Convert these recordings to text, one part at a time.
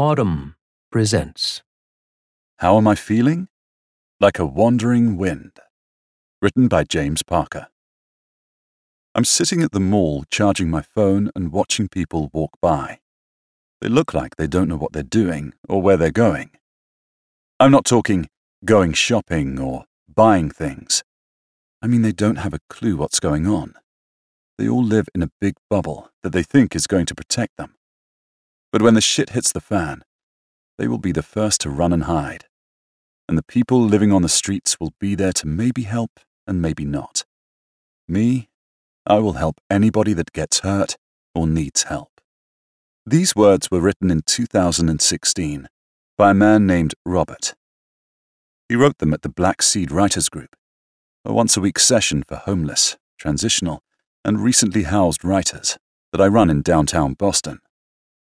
Audm presents How Am I Feeling? Like a Wandering Wind. Written by James Parker. I'm sitting at the mall charging my phone and watching people walk by. They look like they don't know what they're doing or where they're going. I'm not talking going shopping or buying things. I mean, they don't have a clue what's going on. They all live in a big bubble that they think is going to protect them. But when the shit hits the fan, they will be the first to run and hide. And the people living on the streets will be there to maybe help and maybe not. Me, I will help anybody that gets hurt or needs help. These words were written in 2016 by a man named Robert. He wrote them at the Black Seed Writers Group, a once a week session for homeless, transitional, and recently housed writers that I run in downtown Boston.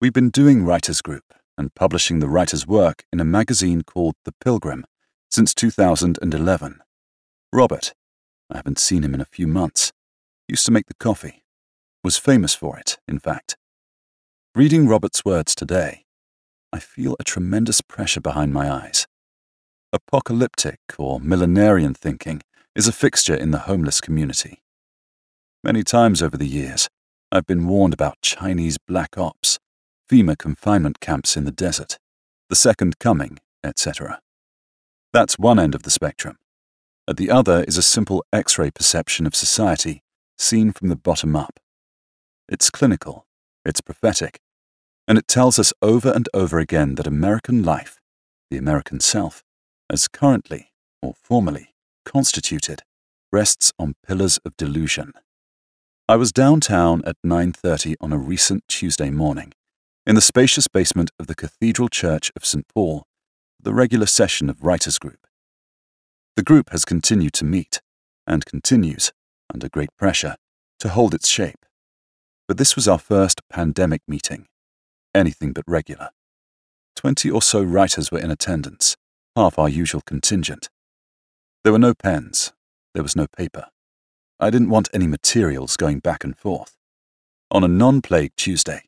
We've been doing Writers Group and publishing the writer's work in a magazine called The Pilgrim since 2011. Robert, I haven't seen him in a few months, used to make the coffee, was famous for it, in fact. Reading Robert's words today, I feel a tremendous pressure behind my eyes. Apocalyptic or millenarian thinking is a fixture in the homeless community. Many times over the years, I've been warned about Chinese black ops FEMA confinement camps in the desert, the Second Coming, etc. That's one end of the spectrum. At the other is a simple X ray perception of society seen from the bottom up. It's clinical, it's prophetic, and it tells us over and over again that American life, the American self, as currently or formerly constituted, rests on pillars of delusion. I was downtown at 9:30 on a recent Tuesday morning in the spacious basement of the Cathedral Church of St. Paul, the regular session of Writers Group. The group has continued to meet, and continues, under great pressure, to hold its shape. But this was our first pandemic meeting, anything but regular. Twenty or so writers were in attendance, half our usual contingent. There were no pens, there was no paper. I didn't want any materials going back and forth. On a non plague Tuesday,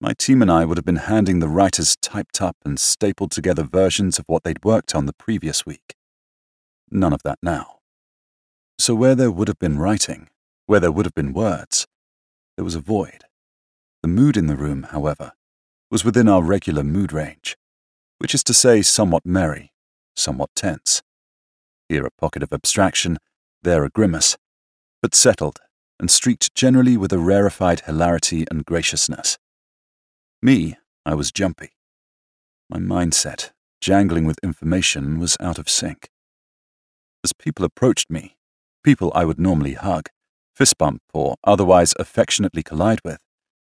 my team and I would have been handing the writers typed up and stapled together versions of what they'd worked on the previous week. None of that now. So, where there would have been writing, where there would have been words, there was a void. The mood in the room, however, was within our regular mood range, which is to say, somewhat merry, somewhat tense. Here a pocket of abstraction, there a grimace, but settled and streaked generally with a rarefied hilarity and graciousness. Me, I was jumpy. My mindset, jangling with information, was out of sync. As people approached me, people I would normally hug, fist bump, or otherwise affectionately collide with,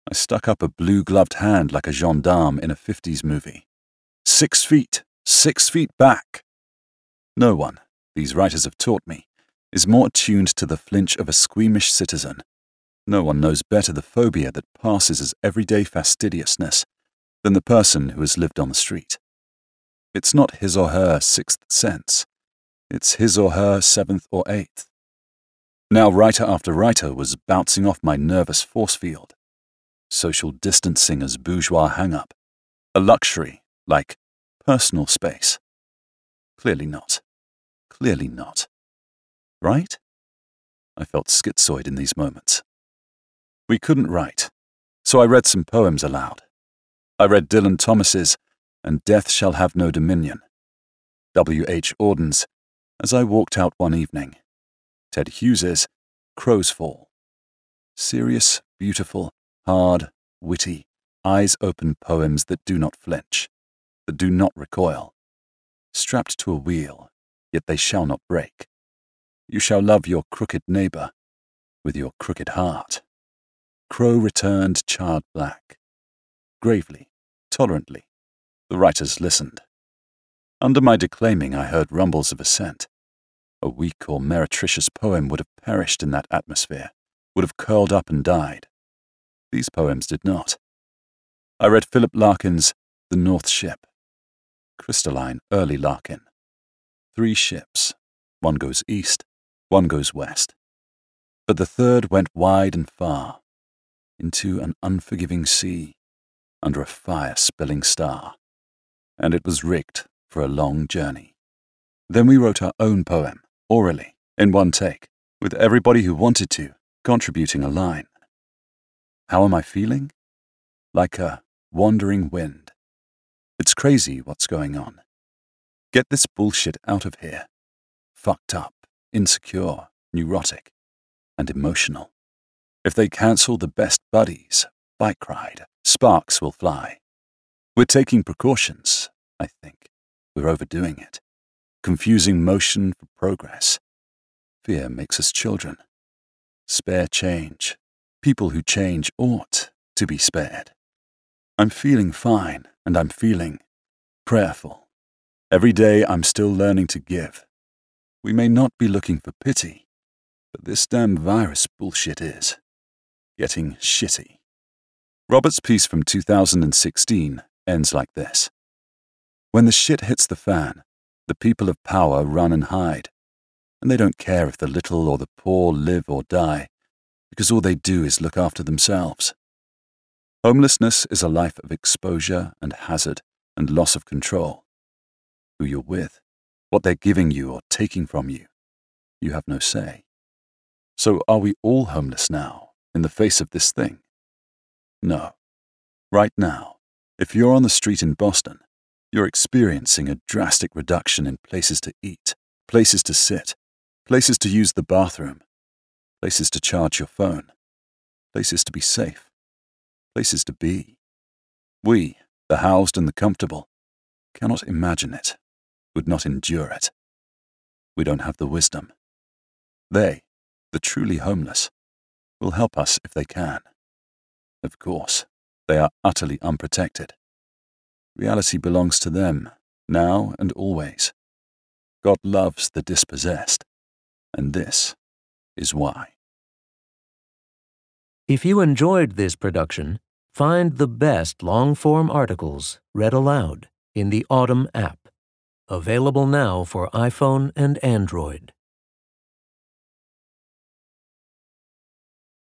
I stuck up a blue gloved hand like a gendarme in a 50s movie. Six feet, six feet back. No one, these writers have taught me, is more attuned to the flinch of a squeamish citizen no one knows better the phobia that passes as everyday fastidiousness than the person who has lived on the street. It's not his or her sixth sense, it's his or her seventh or eighth. Now, writer after writer was bouncing off my nervous force field. Social distancing as bourgeois hang up, a luxury like personal space. Clearly not. Clearly not. Right? I felt schizoid in these moments. We couldn't write, so I read some poems aloud. I read Dylan Thomas's And Death Shall Have No Dominion, W. H. Auden's As I Walked Out One Evening, Ted Hughes's Crow's Fall. Serious, beautiful, hard, witty, eyes open poems that do not flinch, that do not recoil. Strapped to a wheel, yet they shall not break. You shall love your crooked neighbor with your crooked heart. Crow returned charred black. Gravely, tolerantly, the writers listened. Under my declaiming, I heard rumbles of assent. A weak or meretricious poem would have perished in that atmosphere, would have curled up and died. These poems did not. I read Philip Larkin's The North Ship. Crystalline, early Larkin. Three ships. One goes east, one goes west. But the third went wide and far, into an unforgiving sea. under a fire spilling star. And it was rigged for a long journey. Then we wrote our own poem, orally, in one take, with everybody who wanted to contributing a line. How am I feeling? Like a wandering wind. It's crazy what's going on. Get this bullshit out of here. Fucked up, insecure, neurotic, and emotional. If they cancel the best buddies, bike ride, sparks will fly. We're taking precautions, I think. We're overdoing it. Confusing motion for progress. Fear makes us children. Spare change. People who change ought to be spared. I'm feeling fine, and I'm feeling prayerful. Every day I'm still learning to give. We may not be looking for pity, but this damn virus bullshit is getting shitty. Robert's piece from 2016 ends like this When the shit hits the fan, the people of power run and hide, and they don't care if the little or the poor live or die, because all they do is look after themselves. Homelessness is a life of exposure and hazard and loss of control. Who you're with, what they're giving you or taking from you, you have no say. So are we all homeless now, in the face of this thing? No. Right now, if you're on the street in Boston, you're experiencing a drastic reduction in places to eat, places to sit, places to use the bathroom, places to charge your phone, places to be safe, places to be. We, the housed and the comfortable, cannot imagine it, would not endure it. We don't have the wisdom. They, the truly homeless, will help us if they can. Of course, they are utterly unprotected. Reality belongs to them, now and always. God loves the dispossessed, and this is why. If you enjoyed this production, find the best long form articles read aloud in the Audm app, available now for iPhone and Android.